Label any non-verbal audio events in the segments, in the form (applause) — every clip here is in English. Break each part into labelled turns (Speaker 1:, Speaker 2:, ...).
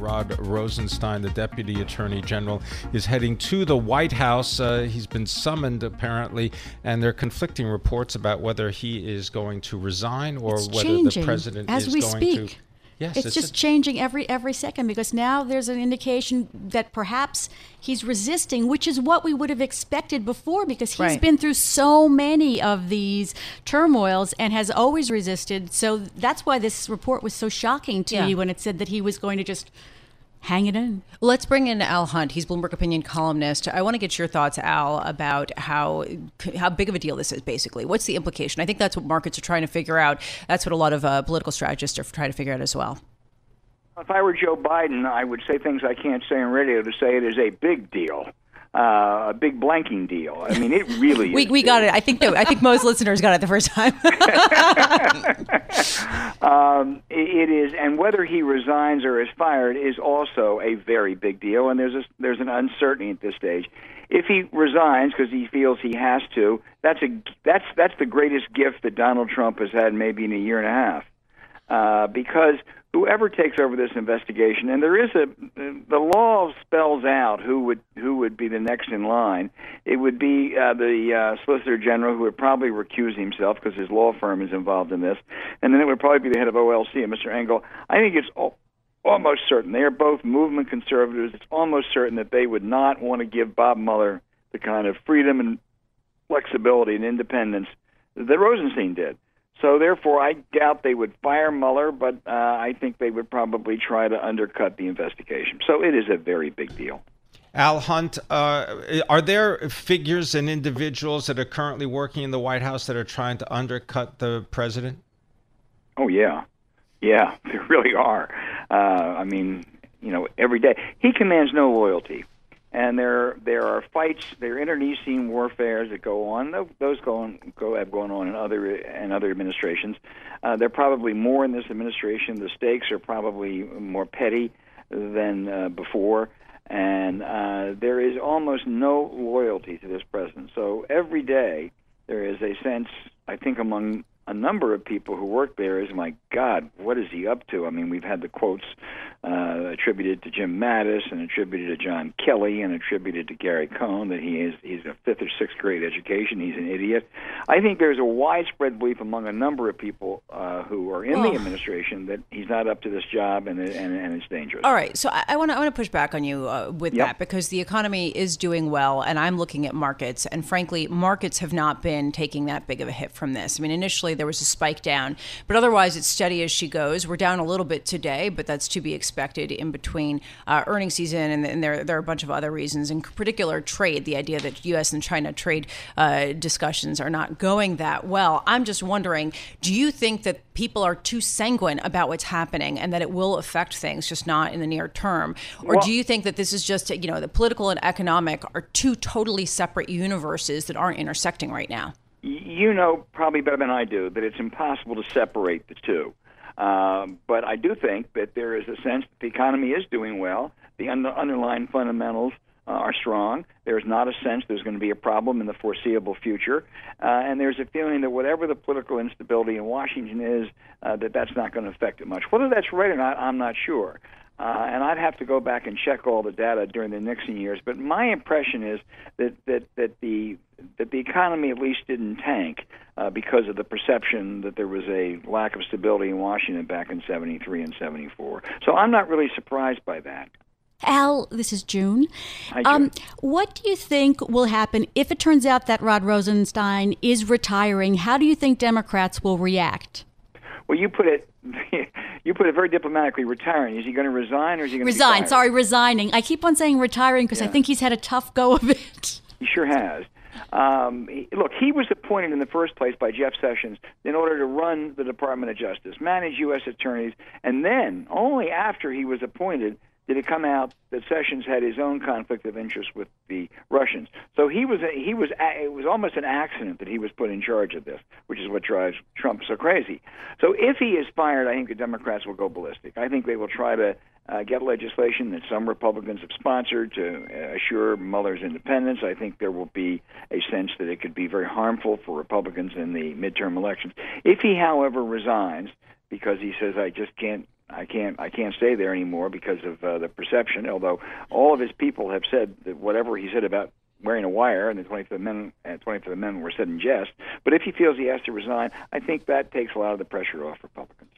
Speaker 1: Rod Rosenstein, the Deputy Attorney General, is heading to the White House. Uh, he's been summoned, apparently, and there are conflicting reports about whether he is going to resign or
Speaker 2: it's
Speaker 1: whether
Speaker 2: changing
Speaker 1: the president
Speaker 2: as
Speaker 1: is
Speaker 2: we
Speaker 1: going
Speaker 2: speak.
Speaker 1: to. Yes,
Speaker 2: it's, just
Speaker 1: a-
Speaker 2: changing every every second because now there's an indication that perhaps he's resisting, which is what we would have expected before because he's
Speaker 3: Right.
Speaker 2: been through so many of these turmoils and has always resisted. So that's why this report was so shocking to
Speaker 3: Yeah.
Speaker 2: me when it said that he was going to just hang it in.
Speaker 3: Let's bring in Al Hunt. He's Bloomberg opinion columnist. I want to get your thoughts, Al, about how how big of a deal this is. Basically, what's the implication? I think that's what markets are trying to figure out. That's what a lot of uh, political strategists are trying to figure out as well.
Speaker 4: If I were Joe Biden, I would say things I can't say on radio to say it is a big deal, uh, a big blanking deal. I mean, it really (laughs)
Speaker 3: We,
Speaker 4: is.
Speaker 3: we got it. I think that I think most (laughs) listeners got it the first time. (laughs)
Speaker 4: Um, i- it is, and whether he resigns or is fired is also a very big deal. And there's a, there's an uncertainty at this stage. If he resigns because he feels he has to, that's a that's that's the greatest gift that Donald Trump has had maybe in a year and a half. Uh, because whoever takes over this investigation, and there is a the law spells out who would who would be the next in line. It would be uh, the uh, Solicitor General who would probably recuse himself because his law firm is involved in this, and then it would probably be the head of OLC, Mr. Engel. I think it's al- almost certain they are both movement conservatives. It's almost certain that they would not want to give Bob Mueller the kind of freedom and flexibility and independence that Rosenstein did. So therefore, I doubt they would fire Mueller, but uh, I think they would probably try to undercut the investigation. So it is a very big deal.
Speaker 1: Al Hunt, uh, are there figures and individuals that are currently working in the White House that are trying to undercut the president?
Speaker 4: Oh yeah, yeah, (laughs) there really are. Uh, I mean, you know, every day he commands no loyalty, and there there are fights, there are internecine warfares that go on. Those go on, go have gone on in other in other administrations. Uh, they're probably more in this administration. The stakes are probably more petty than uh, before. And uh, there is almost no loyalty to this president. So every day there is a sense, I think, among a number of people who work there is, my God, what is he up to? I mean, we've had the quotes uh, attributed to Jim Mattis and attributed to John Kelly and attributed to Gary Cohn that he is he's a fifth or sixth grade education. He's an idiot. I think there's a widespread belief among a number of people uh, who are in the
Speaker 3: Oh.
Speaker 4: administration that he's not up to this job and and, and it's dangerous.
Speaker 3: All right, so I want to I want to push back on you uh, with
Speaker 4: Yep.
Speaker 3: that because the economy is doing well, and I'm looking at markets, and frankly, markets have not been taking that big of a hit from this. I mean, initially there was a spike down, but otherwise it's steady as she goes. We're down a little bit today, but that's to be expected in between uh, earnings season, and, and there there are a bunch of other reasons, in particular trade. The idea that U.S. and China trade uh, discussions are not going that well. I'm just wondering, do you think that people are too sanguine about what's happening and that it will affect things, just not in the near term? Or
Speaker 4: Well-
Speaker 3: do you think that this is just, you know, the political and economic are two totally separate universes that aren't intersecting right now?
Speaker 4: You know probably better than I do that it's impossible to separate the two. Um, but I do think that there is a sense that the economy is doing well. The un- underlying fundamentals uh, are strong. There's not a sense there's going to be a problem in the foreseeable future, uh, and there's a feeling that whatever the political instability in Washington is, uh, that that's not going to affect it much. Whether that's right or not, I'm not sure. Uh, and I'd have to go back and check all the data during the Nixon years. But my impression is that that, that the that the economy at least didn't tank uh, because of the perception that there was a lack of stability in Washington back in '73 and '74. So I'm not really surprised by that.
Speaker 2: Al, this is June.
Speaker 4: Hi, June. Um,
Speaker 2: what do you think will happen if it turns out that Rod Rosenstein is retiring? How do you think Democrats will react?
Speaker 4: Well, you put it (laughs) you put it very diplomatically. Retiring is he going to resign or is he going to
Speaker 2: resign? Sorry, resigning. I keep on saying retiring because yeah. I think he's had a tough go of it. (laughs)
Speaker 4: He sure has. Um, he, look, he was appointed in the first place by Jeff Sessions in order to run the Department of Justice, manage U.S. attorneys, and then only after he was appointed did it come out that Sessions had his own conflict of interest with the Russians. So he was a, he was a, it was almost an accident that he was put in charge of this, which is what drives Trump so crazy. So if he is fired, I think the Democrats will go ballistic. I think they will try to uh, get legislation that some Republicans have sponsored to uh, assure Mueller's independence. I think there will be a sense that it could be very harmful for Republicans in the midterm elections. If he, however, resigns because he says I just can't I can't I can't stay there anymore because of uh, the perception. Although all of his people have said that whatever he said about wearing a wire and the 25th Amendment, uh, 25th Amendment were said in jest. But if he feels he has to resign, I think that takes a lot of the pressure off Republicans.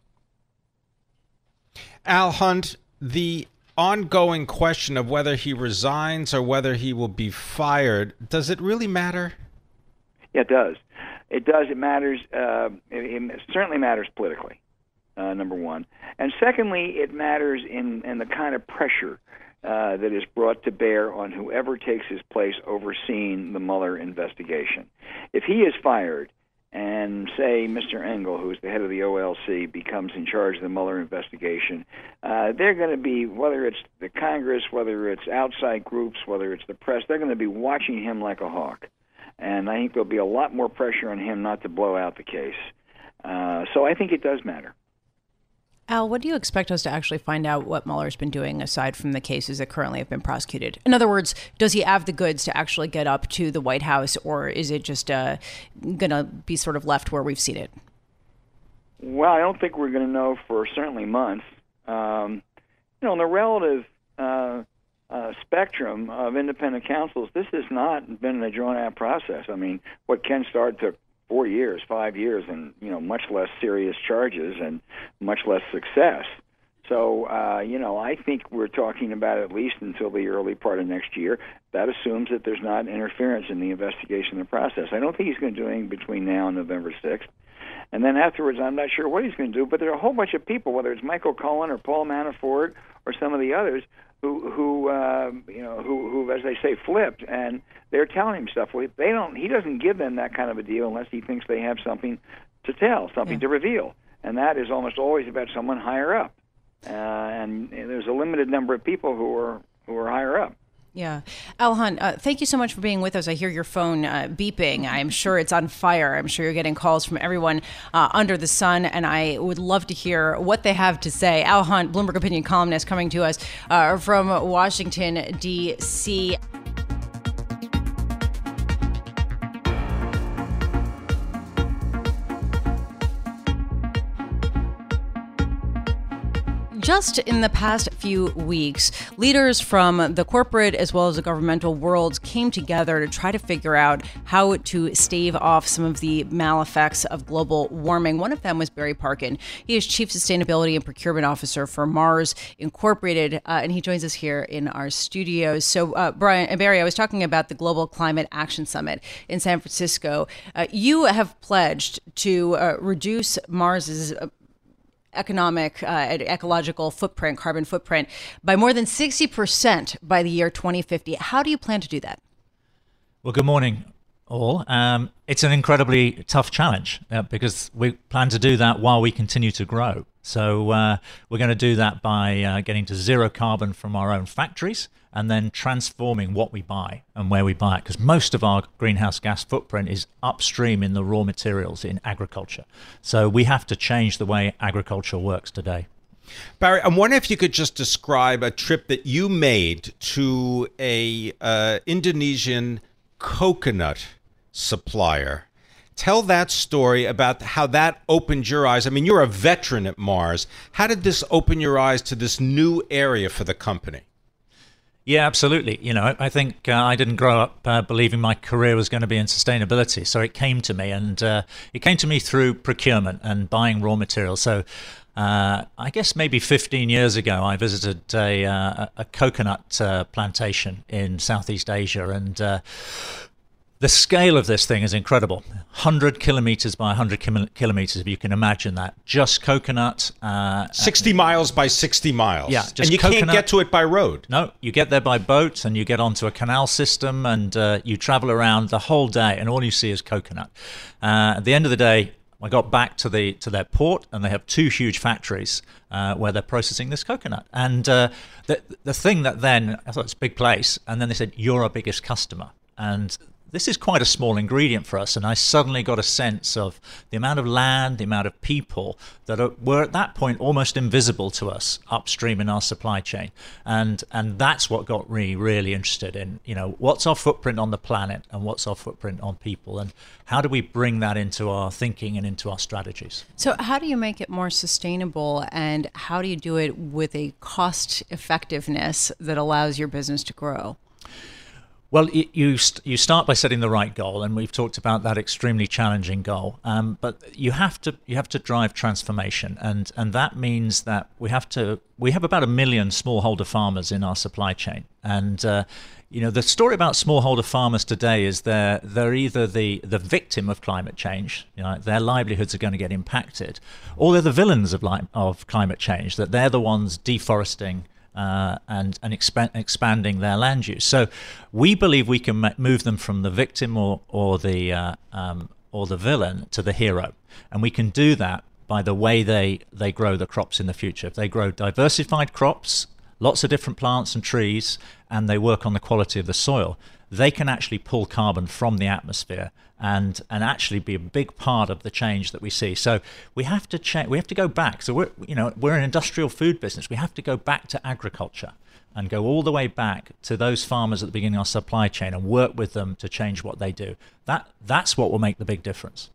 Speaker 1: Al Hunt, the ongoing question of whether he resigns or whether he will be fired, does it really matter?
Speaker 4: Yeah, it does. It does. It matters. Uh, it, it certainly matters politically uh, number one. And secondly, it matters in, in the kind of pressure uh, that is brought to bear on whoever takes his place overseeing the Mueller investigation. If he is fired, and say Mr. Engel, who is the head of the OLC, becomes in charge of the Mueller investigation, uh, they're going to be, whether it's the Congress, whether it's outside groups, whether it's the press, they're going to be watching him like a hawk. And I think there'll be a lot more pressure on him not to blow out the case. Uh, so I think it does matter.
Speaker 3: Al, what do you expect us to actually find out what Mueller's been doing aside from the cases that currently have been prosecuted? In other words, does he have the goods to actually get up to the White House, or is it just uh, going to be sort of left where we've seen it?
Speaker 4: Well, I don't think we're going to know for certainly months. Um, you know, in the relative uh, uh, spectrum of independent counsels, this has not been a drawn-out process. I mean, what Ken Starr took four years, five years, and you know much less serious charges and much less success. So uh, you know, I think we're talking about at least until the early part of next year. That assumes that there's not interference in the investigation and process. I don't think he's going to do anything between now and November 6th. And then afterwards, I'm not sure what he's going to do. But there are a whole bunch of people, whether it's Michael Cohen or Paul Manafort or some of the others, who who uh, you know who who as they say flipped and they're telling him stuff. Well, they don't. He doesn't give them that kind of a deal unless he thinks they have something to tell, something yeah. to reveal, and that is almost always about someone higher up. Uh, and there's a limited number of people who are who are higher up.
Speaker 3: Yeah. Al Hunt, uh, thank you so much for being with us. I hear your phone uh, beeping. (laughs) I'm sure it's on fire. I'm sure you're getting calls from everyone uh, under the sun, and I would love to hear what they have to say. Al Hunt, Bloomberg Opinion columnist, coming to us uh, from Washington, D.C. just in the past few weeks, leaders from the corporate as well as the governmental worlds came together to try to figure out how to stave off some of the maleffects of global warming. One of them was Barry Parkin. He is Chief Sustainability and Procurement Officer for Mars Incorporated, uh, and he joins us here in our studios. So, uh, Brian and Barry, I was talking about the Global Climate Action Summit in San Francisco. Uh, you have pledged to uh, reduce Mars's uh, economic uh, ecological footprint, carbon footprint, by more than 60% by the year 2050. How do you plan to do that?
Speaker 5: Well, good morning, all. Um, it's an incredibly tough challenge uh, because we plan to do that while we continue to grow. So uh, we're going to do that by uh, getting to zero carbon from our own factories and then transforming what we buy and where we buy it. Because most of our greenhouse gas footprint is upstream in the raw materials in agriculture. So we have to change the way agriculture works today.
Speaker 1: Barry, I'm wondering if you could just describe a trip that you made to a uh, Indonesian coconut supplier. Tell that story about how that opened your eyes. I mean, you're a veteran at Mars. How did this open your eyes to this new area for the company?
Speaker 5: Yeah, absolutely. You know, I think uh, I didn't grow up uh, believing my career was going to be in sustainability. So it came to me, and uh, it came to me through procurement and buying raw materials. So uh, I guess maybe 15 years ago, I visited a, uh, a coconut uh, plantation in Southeast Asia, and the scale of this thing is incredible. 100 kilometers by 100 kilometers if you can imagine that. Just coconut
Speaker 1: uh, 60 miles by 60 miles.
Speaker 5: Yeah
Speaker 1: just and you coconut. can't get to it by road.
Speaker 5: No you get there by boat and you get onto a canal system and uh, you travel around the whole day and all you see is coconut. Uh, at the end of the day I got back to the to their port, and they have two huge factories uh, where they're processing this coconut. And uh, the the thing that then I thought it's a big place, and then they said you're our biggest customer, and this is quite a small ingredient for us. And I suddenly got a sense of the amount of land, the amount of people that are, were at that point almost invisible to us upstream in our supply chain. And, and that's what got me really interested in, you know, what's our footprint on the planet and what's our footprint on people and how do we bring that into our thinking and into our strategies?
Speaker 3: So, how do you make it more sustainable and how do you do it with a cost effectiveness that allows your business to grow?
Speaker 5: Well, you you start by setting the right goal, and we've talked about that extremely challenging goal. Um, but you have to you have to drive transformation, and and that means that we have to we have about a million smallholder farmers in our supply chain, and uh, you know the story about smallholder farmers today is they're they're either the the victim of climate change, you know, their livelihoods are going to get impacted, or they're the villains of li- of climate change, that they're the ones deforesting uh, and and exp- expanding their land use. So we believe we can move them from the victim or or the uh, um, or the villain to the hero, and we can do that by the way they they grow the crops in the future. If they grow diversified crops, lots of different plants and trees, and they work on the quality of the soil, they can actually pull carbon from the atmosphere and and actually be a big part of the change that we see. So we have to check. We have to go back. So we're you know we're an industrial food business. We have to go back to agriculture and go all the way back to those farmers at the beginning of our supply chain and work with them to change what they do. That that's what will make the big difference.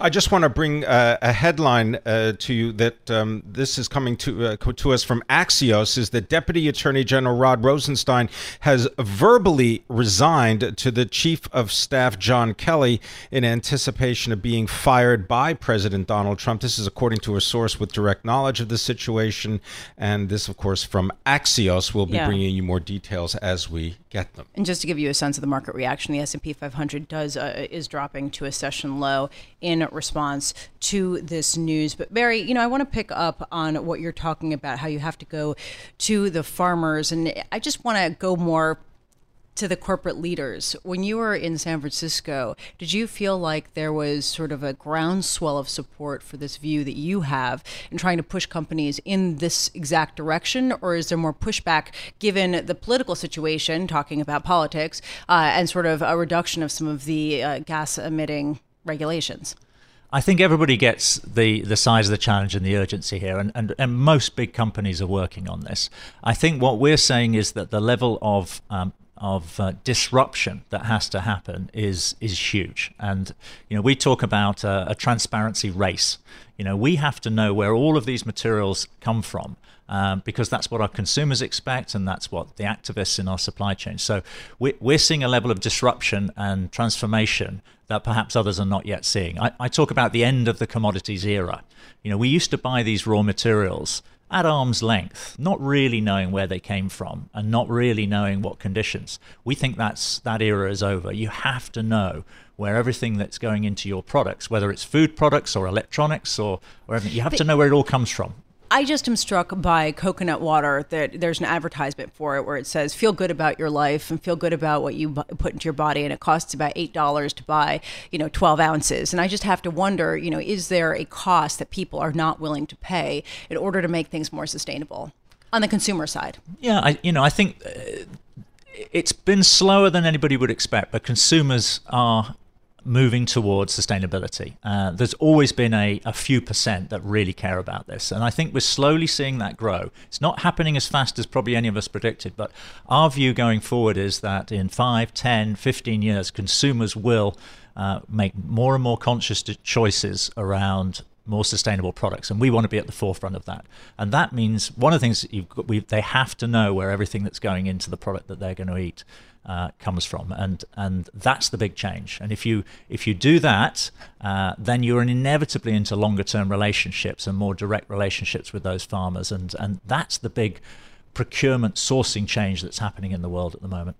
Speaker 1: I just want to bring uh, a headline uh, to you that um, this is coming to uh, to us from Axios is that Deputy Attorney General Rod Rosenstein has verbally resigned to the Chief of Staff John Kelly in anticipation of being fired by President Donald Trump. This is according to a source with direct knowledge of the situation, and this, of course, from Axios. We'll be yeah. bringing you more details as we get them.
Speaker 3: And just to give you a sense of the market reaction, the S&P 500 does uh, is dropping to a session low in response to this news. But Barry, you know, I want to pick up on what you're talking about, how you have to go to the farmers, and I just want to go more to the corporate leaders. When you were in San Francisco, did you feel like there was sort of a groundswell of support for this view that you have in trying to push companies in this exact direction? Or is there more pushback given the political situation, talking about politics, uh, and sort of a reduction of some of the uh, gas emitting regulations?
Speaker 5: I think everybody gets the, the size of the challenge and the urgency here, and, and, and most big companies are working on this. I think what we're saying is that the level of um, of uh, disruption that has to happen is is huge. And you know, we talk about a, transparency race. You know, we have to know where all of these materials come from. Um, because that's what our consumers expect, and that's what the activists in our supply chain. So we're, we're seeing a level of disruption and transformation that perhaps others are not yet seeing. I, I talk about the end of the commodities era. You know, we used to buy these raw materials at arm's length, not really knowing where they came from and not really knowing what conditions. We think that's that era is over. You have to know where everything that's going into your products, whether it's food products or electronics or, or everything, you have but, to know where it all comes from.
Speaker 3: I just am struck by coconut water. That there's an advertisement for it where it says "Feel good about your life and feel good about what you put into your body," and it costs about eight dollars to buy, you know, 12 ounces. And I just have to wonder, you know, is there a cost that people are not willing to pay in order to make things more sustainable on the consumer side?
Speaker 5: Yeah, I, you know, I think. Uh, it's been slower than anybody would expect, but consumers are moving towards sustainability. Uh, there's always been a, a few percent that really care about this. And I think we're slowly seeing that grow. It's not happening as fast as probably any of us predicted, but our view going forward is that in 5, 10, 15 years, consumers will uh, make more and more conscious choices around more sustainable products, and we want to be at the forefront of that. And that means one of the things got, we, they have to know where everything that's going into the product that they're going to eat uh, comes from, and and that's the big change. And if you if you do that, uh, then you're inevitably into longer term relationships and more direct relationships with those farmers, and and that's the big procurement sourcing change that's happening in the world at the moment.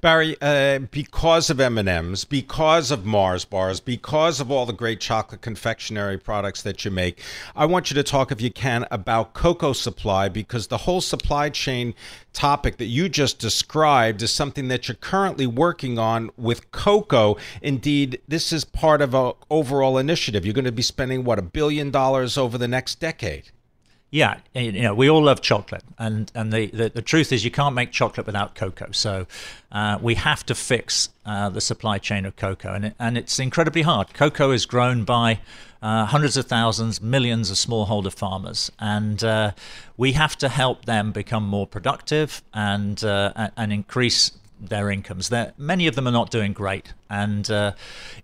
Speaker 1: Barry, uh, because of M&Ms, because of Mars bars, because of all the great chocolate confectionery products that you make, I want you to talk, if you can, about cocoa supply because the whole supply chain topic that you just described is something that you're currently working on with cocoa. Indeed, this is part of an overall initiative. You're going to be spending, what, a billion dollars over the next decade?
Speaker 5: Yeah, you know, we all love chocolate, and and the, the, the truth is you can't make chocolate without cocoa. So uh, we have to fix uh, the supply chain of cocoa, and it, and it's incredibly hard. Cocoa is grown by uh, hundreds of thousands, millions of smallholder farmers, and uh, we have to help them become more productive and uh, and increase their incomes. They're, many of them are not doing great, and uh,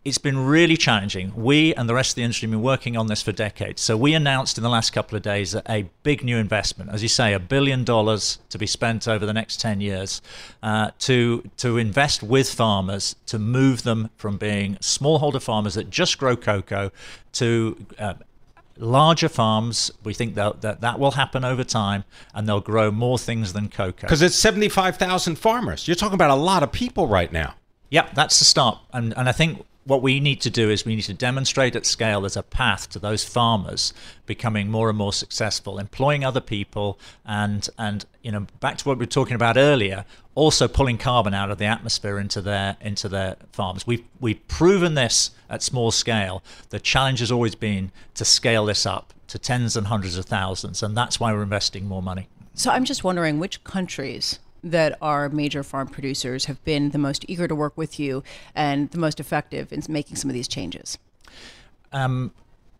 Speaker 5: it's been really challenging. We and the rest of the industry have been working on this for decades. So we announced in the last couple of days a big new investment, as you say, a billion dollars to be spent over the next ten years uh, to to invest with farmers to move them from being smallholder farmers that just grow cocoa to uh, larger farms. We think that, that that will happen over time, and they'll grow more things than cocoa.
Speaker 1: Because it's seventy-five thousand farmers. You're talking about a lot of people right now.
Speaker 5: Yep, that's the start, and and I think what we need to do is we need to demonstrate at scale there's a path to those farmers becoming more and more successful, employing other people, and and you know back to what we were talking about earlier, also pulling carbon out of the atmosphere into their into their farms. We've we've proven this at small scale. The challenge has always been to scale this up to tens and hundreds of thousands, and that's why we're investing more money.
Speaker 3: So I'm just wondering which countries that our major farm producers have been the most eager to work with you and the most effective in making some of these changes?
Speaker 5: Um,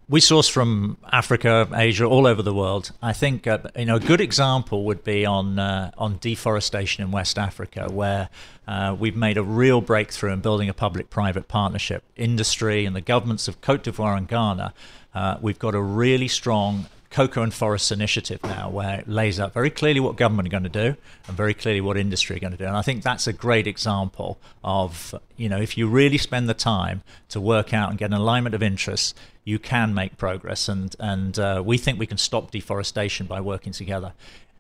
Speaker 5: we source from Africa, Asia, all over the world. I think uh, you know a good example would be on uh, on deforestation in West Africa, where uh, we've made a real breakthrough in building a public-private partnership. Industry and the governments of Cote d'Ivoire and Ghana, uh, we've got a really strong Cocoa and Forests Initiative now, where it lays out very clearly what government are going to do and very clearly what industry are going to do. And I think that's a great example of, you know, if you really spend the time to work out and get an alignment of interests, you can make progress. And, and uh, we think we can stop deforestation by working together.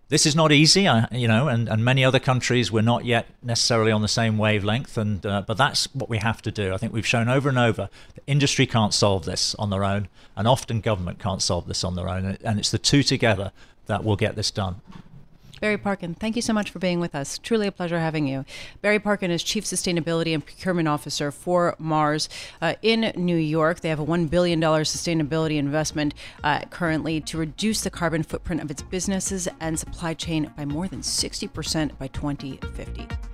Speaker 5: This is not easy, you know, and, and many other countries we're not yet necessarily on the same wavelength, and uh, but that's what we have to do. I think we've shown over and over that industry can't solve this on their own, and often government can't solve this on their own, and it's the two together that will get this done.
Speaker 3: Barry Parkin, thank you so much for being with us. Truly a pleasure having you. Barry Parkin is Chief Sustainability and Procurement Officer for Mars uh, in New York. They have a $1 billion sustainability investment uh, currently to reduce the carbon footprint of its businesses and supply chain by more than 60% by 2050.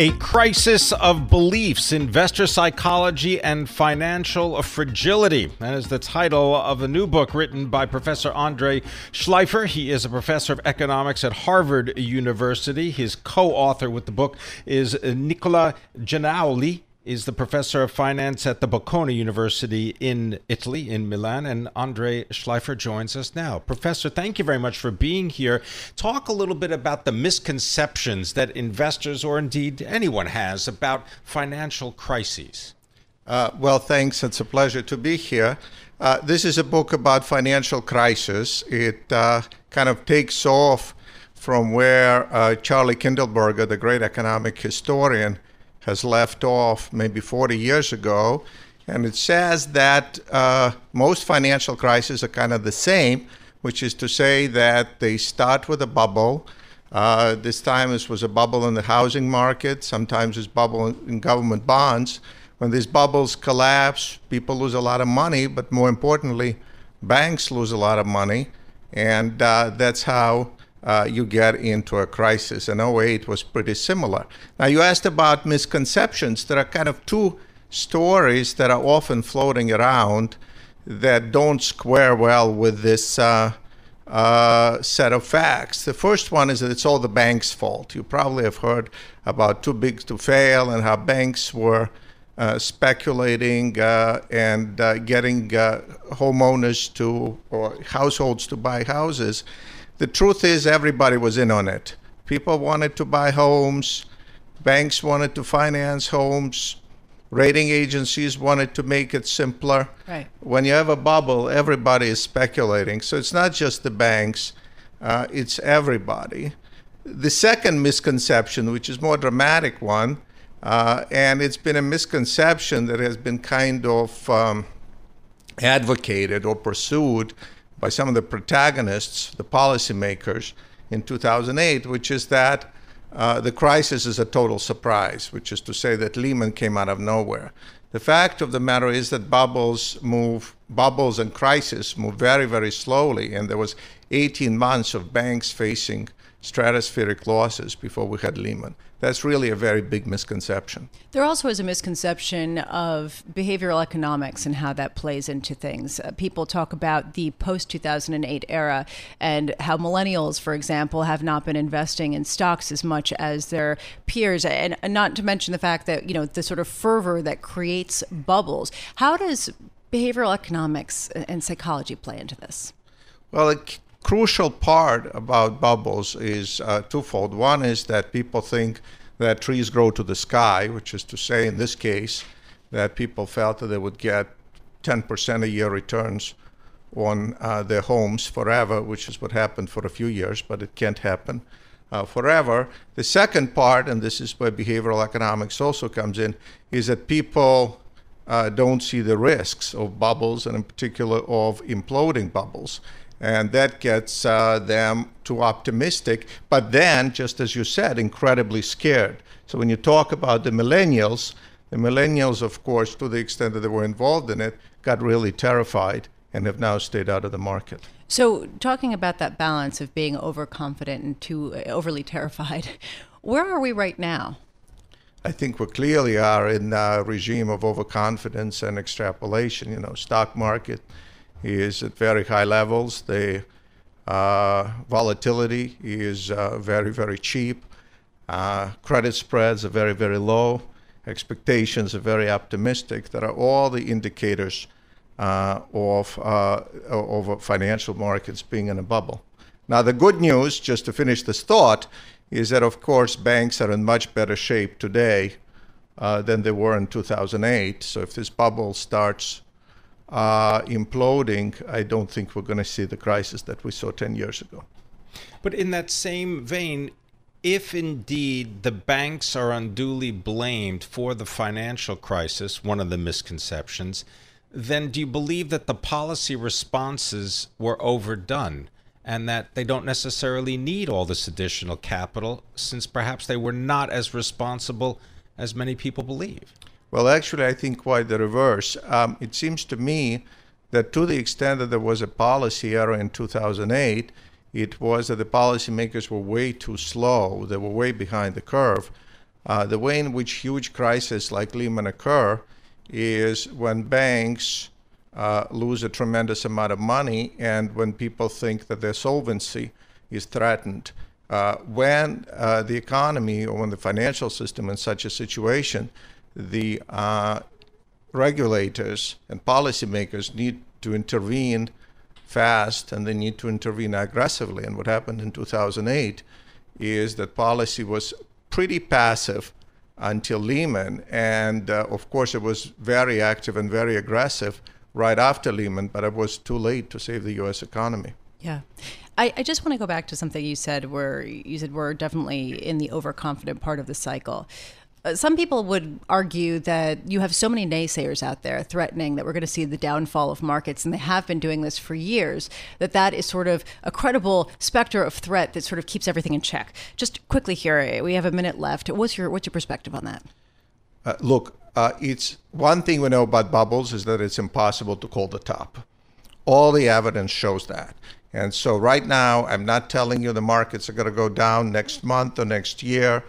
Speaker 1: A Crisis of Beliefs Investor Psychology and Financial Fragility. That is the title of a new book written by Professor Andrei Shleifer. He is a professor of economics at Harvard University. His co author with the book is Nicola Gennaioli is the professor of finance at the Bocconi University in Italy, in Milan. And Andrei Shleifer joins us now. Professor, thank you very much for being here. Talk a little bit about the misconceptions that investors, or indeed anyone, has about financial crises.
Speaker 6: Uh, well, thanks. It's a pleasure to be here. Uh, this is a book about financial crisis. It uh, kind of takes off from where uh, Charlie Kindleberger, the great economic historian, has left off maybe 40 years ago. And it says that uh, most financial crises are kind of the same, which is to say that they start with a bubble. Uh, this time this was a bubble in the housing market, sometimes it's bubble in government bonds. When these bubbles collapse, people lose a lot of money, but more importantly, banks lose a lot of money. And uh, that's how uh, you get into a crisis. And 08 was pretty similar. Now, you asked about misconceptions. There are kind of two stories that are often floating around that don't square well with this uh, uh, set of facts. The first one is that it's all the bank's fault. You probably have heard about too big to fail and how banks were. Uh, speculating uh, and uh, getting uh, homeowners to or households to buy houses the truth is, everybody was in on it. People wanted to buy homes, banks wanted to finance homes, rating agencies wanted to make it simpler.
Speaker 3: Right.
Speaker 6: When you have a bubble, everybody is speculating. So it's not just the banks, uh, it's everybody. The second misconception, which is more dramatic one, uh, and it's been a misconception that has been kind of um, advocated or pursued by some of the protagonists, the policymakers in 2008, which is that uh, the crisis is a total surprise, which is to say that Lehman came out of nowhere. The fact of the matter is that bubbles move, bubbles and crises move very, very slowly, and there was 18 months of banks facing stratospheric losses before we had Lehman. That's really a very big misconception.
Speaker 3: There also is a misconception of behavioral economics and how that plays into things. Uh, people talk about the post 2008 era and how millennials, for example, have not been investing in stocks as much as their peers, and, and not to mention the fact that, you know, the sort of fervor that creates bubbles. How does behavioral economics and psychology play into this?
Speaker 6: Well, it crucial part about bubbles is uh, twofold. One is that people think that trees grow to the sky, which is to say, in this case, that people felt that they would get 10% a year returns on uh, their homes forever, which is what happened for a few years, but it can't happen uh, forever. The second part, and this is where behavioral economics also comes in, is that people uh, don't see the risks of bubbles, and in particular of imploding bubbles and that gets uh, them too optimistic. But then, just as you said, incredibly scared. So when you talk about the millennials, the millennials, of course, to the extent that they were involved in it, got really terrified and have now stayed out of the market.
Speaker 3: So, talking about that balance of being overconfident and too uh, overly terrified, (laughs) where are we right now?
Speaker 6: I think we clearly are in a regime of overconfidence and extrapolation. You know, stock market is at very high levels. The uh, volatility is uh, very, very cheap. Uh, credit spreads are very, very low. Expectations are very optimistic. That are all the indicators of, of financial markets being in a bubble. Now, the good news, just to finish this thought, is that of course banks are in much better shape today uh, than they were in 2008. So if this bubble starts uh, imploding, I don't think we're going to see the crisis that we saw 10 years ago.
Speaker 1: But in that same vein, if indeed the banks are unduly blamed for the financial crisis, one of the misconceptions, then do you believe that the policy responses were overdone and that they don't necessarily need all this additional capital since perhaps they were not as responsible as many people believe?
Speaker 6: Well, actually, I think quite the reverse. Um, it seems to me that to the extent that there was a policy error in 2008, it was that the policymakers were way too slow. They were way behind the curve Uh, the way in which huge crises like Lehman occur is when banks uh, lose a tremendous amount of money and when people think that their solvency is threatened. Uh, when uh, the economy or when the financial system in such a situation, the uh, regulators and policymakers need to intervene fast and they need to intervene aggressively. And what happened in 2008 is that policy was pretty passive until Lehman. And uh, of course, it was very active and very aggressive right after Lehman, but it was too late to save the US economy.
Speaker 3: Yeah. I, I just want to go back to something you said where you said we're definitely in the overconfident part of the cycle. Uh, some people would argue that you have so many naysayers out there threatening that we're going to see the downfall of markets, and they have been doing this for years, that that is sort of a credible specter of threat that sort of keeps everything in check. Just quickly here, we have a minute left. What's your, what's your perspective on that?
Speaker 6: Uh, look, uh, it's one thing we know about bubbles is that it's impossible to call the top. All the evidence shows that. And so right now, I'm not telling you the markets are going to go down next month or next year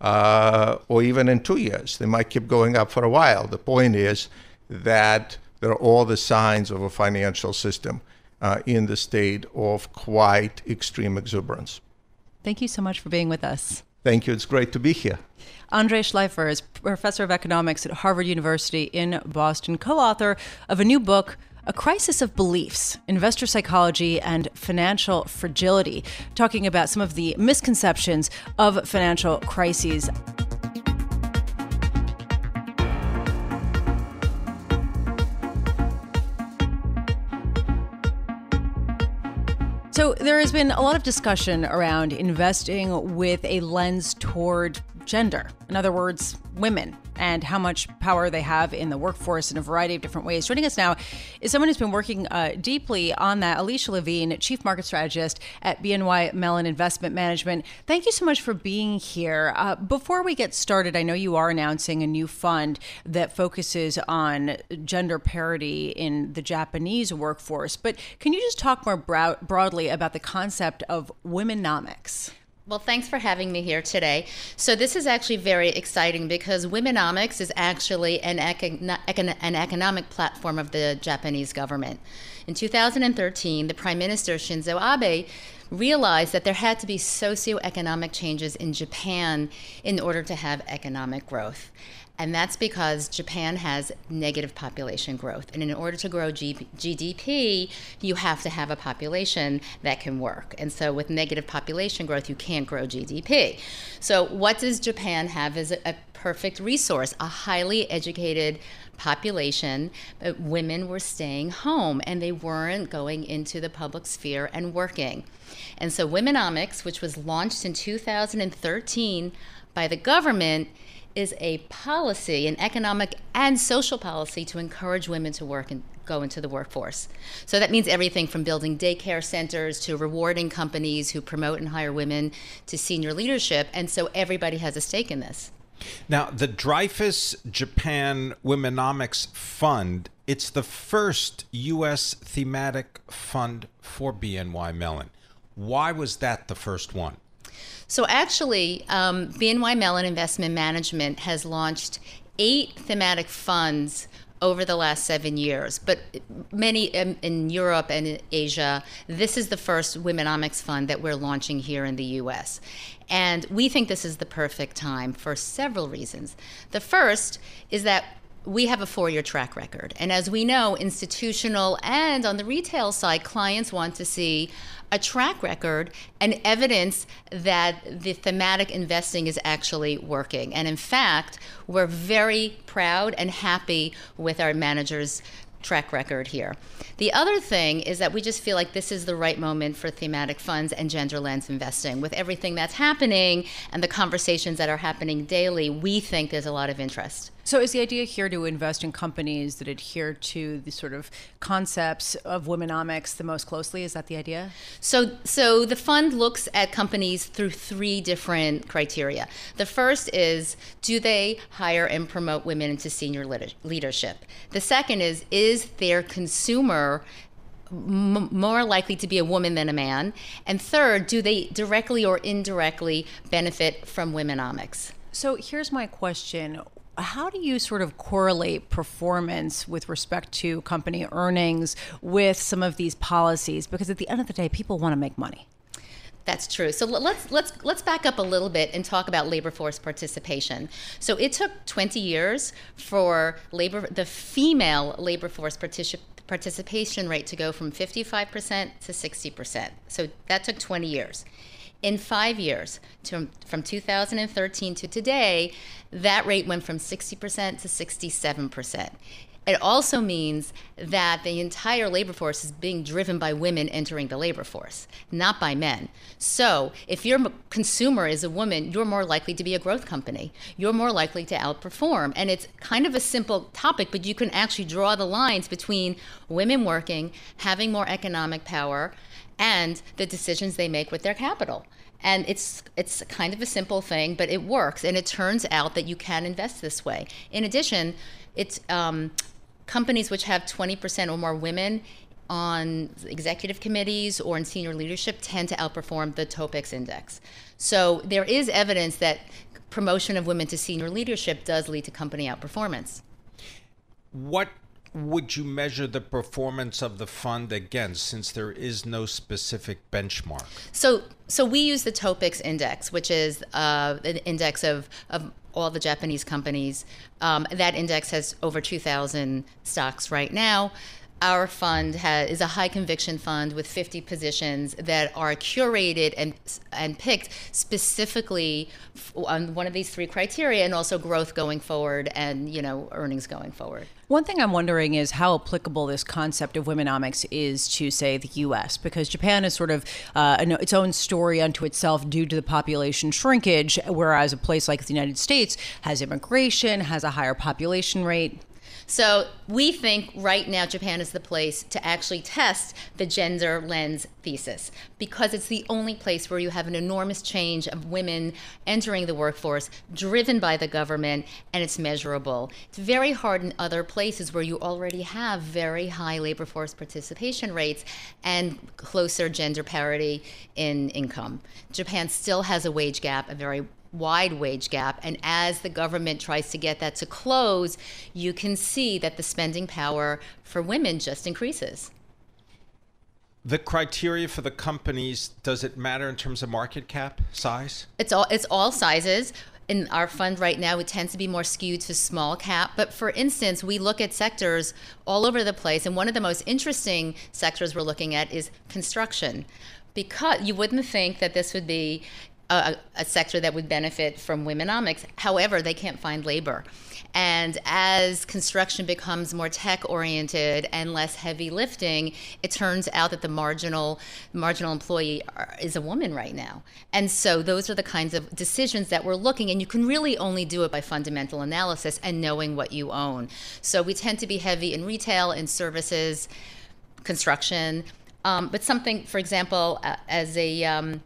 Speaker 6: uh, or even in two years. They might keep going up for a while. The point is that there are all the signs of a financial system uh, in the state of quite extreme exuberance.
Speaker 3: Thank you so much for being with us.
Speaker 6: Thank you. It's great to be here.
Speaker 3: Andrei Shleifer is professor of economics at Harvard University in Boston, co author of a new book a Crisis of Beliefs Investor Psychology and Financial Fragility, talking about some of the misconceptions of financial crises. So, there has been a lot of discussion around investing with a lens toward gender. In other words, women and how much power they have in the workforce in a variety of different ways. Joining us now is someone who's been working uh, deeply on that, Alicia Levine, Chief Market Strategist at BNY Mellon Investment Management. Thank you so much for being here. Uh, before we get started, I know you are announcing a new fund that focuses on gender parity in the Japanese workforce, but can you just talk more broadly about the concept of womenomics?
Speaker 7: Well, thanks for having me here today. So, this is actually very exciting because Womenomics is actually an, econ- an economic platform of the Japanese government. In 2013, the Prime Minister Shinzo Abe realized that there had to be socioeconomic changes in Japan in order to have economic growth. And that's because Japan has negative population growth. And in order to grow G- GDP, you have to have a population that can work. And so, with negative population growth, you can't grow GDP. So, what does Japan have as a, a perfect resource? A highly educated population, but women were staying home and they weren't going into the public sphere and working. And so, Womenomics, which was launched in 2013 by the government, is a policy, an economic and social policy to encourage women to work and go into the workforce. So that means everything from building daycare centers to rewarding companies who promote and hire women to senior leadership. And so everybody has a stake in this.
Speaker 1: Now, the Dreyfus Japan Womenomics Fund, it's the first U.S. thematic fund for BNY Mellon. Why was that the first one?
Speaker 7: So actually, um, BNY Mellon Investment Management has launched eight thematic funds over the last seven years, but many in, in, Europe and in Asia, this is the first Womenomics fund that we're launching here in the US. And we think this is the perfect time for several reasons. The first is that we have a four year track record. And as we know, institutional and on the retail side, clients want to see a track record and evidence that the thematic investing is actually working. And in fact, we're very proud and happy with our managers' track record here. The other thing is that we just feel like this is the right moment for thematic funds and gender lens investing. With everything that's happening and the conversations that are happening daily, we think there's a lot of interest.
Speaker 3: So, is the idea here to invest in companies that adhere to the sort of concepts of womenomics the most closely? Is that the idea?
Speaker 7: So, so the fund looks at companies through three different criteria. The first is do they hire and promote women into senior leadership? The second is is their consumer M- more likely to be a woman than a man? And third, do they directly or indirectly benefit from womenomics?
Speaker 3: So here's my question how do you sort of correlate performance with respect to company earnings with some of these policies? Because at the end of the day, people want to make money.
Speaker 7: That's true. So let's let's let's back up a little bit and talk about labor force participation. So it took 20 years for labor the female labor force particip- participation rate to go from 55% to 60%. So that took 20 years. In five years, to, from 2013 to today, that rate went from 60% to 67%. It also means that the entire labor force is being driven by women entering the labor force, not by men. So, if your consumer is a woman, you're more likely to be a growth company. You're more likely to outperform. And it's kind of a simple topic, but you can actually draw the lines between women working, having more economic power, and the decisions they make with their capital and it's it's kind of a simple thing, but it works, and it turns out that you can invest this way. In addition, it's um, companies which have 20% or more women on executive committees or in senior leadership tend to outperform the Topix index. So there is evidence that promotion of women to senior leadership does lead to company outperformance.
Speaker 1: What would you measure the performance of the fund against since there is no specific benchmark?
Speaker 7: So so we use the Topix index, which is uh, an index of, of all the Japanese companies. Um, that index has over 2,000 stocks right now. Our fund has, is a high conviction fund with 50 positions that are curated and and picked specifically on one of these three criteria, and also growth going forward, and you know earnings going forward.
Speaker 3: One thing I'm wondering is how applicable this concept of womenomics is to, say, the U.S., because Japan is sort of uh, its own story unto itself due to the population shrinkage, whereas a place like the United States has immigration, has a higher population rate.
Speaker 7: So we think right now Japan is the place to actually test the gender lens thesis because it's the only place where you have an enormous change of women entering the workforce driven by the government and it's measurable. It's very hard in other places where you already have very high labor force participation rates and closer gender parity in income. Japan still has a wage gap, a very wide wage gap. And as the government tries to get that to close, you can see that the spending power for women just increases.
Speaker 1: The criteria for the companies does it matter in terms of market cap size?
Speaker 7: It's all it's all sizes. In our fund right now, it tends to be more skewed to small cap. But for instance, we look at sectors all over the place, and one of the most interesting sectors we're looking at is construction because you wouldn't think that this would be a, a sector that would benefit from womenomics. However, they can't find labor. And as construction becomes more tech oriented and less heavy lifting, it turns out that the marginal marginal employee is a woman right now. And so those are the kinds of decisions that we're looking and you can really only do it by fundamental analysis and knowing what you own. So we tend to be heavy in retail and services, construction, um, but something, for example, uh, as a um,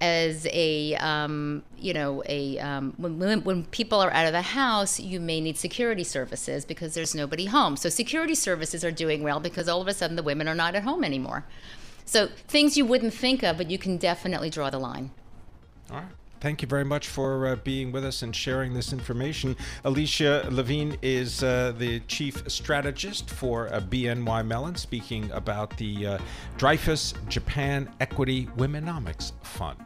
Speaker 7: as a um, you know a um, when, when people are out of the house you may need security services because there's nobody home. So security services are doing well because all of a sudden the women are not at home anymore. So things you wouldn't think of but you can definitely draw the line.
Speaker 1: All right Thank you very much for uh, being with us and sharing this information. Alicia Levine is uh, the chief strategist for uh, BNY Mellon, speaking about the uh, Dreyfus Japan Equity Womenomics Fund.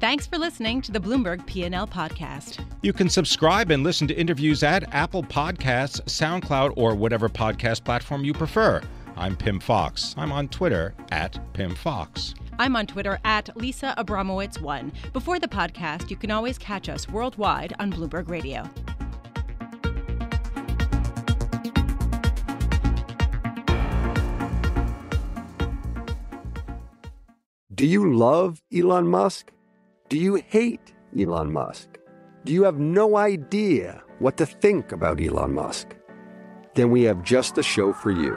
Speaker 8: Thanks for listening to the Bloomberg P&L podcast.
Speaker 1: You can subscribe and listen to interviews at Apple Podcasts, SoundCloud, or whatever podcast platform you prefer. I'm Pimm Fox. I'm on Twitter at Pimm Fox.
Speaker 8: I'm on Twitter at Lisa Abramowicz1. Before the podcast, you can always catch us worldwide on Bloomberg Radio.
Speaker 9: Do you love Elon Musk? Do you hate Elon Musk? Do you have no idea what to think about Elon Musk? Then we have just the show for you.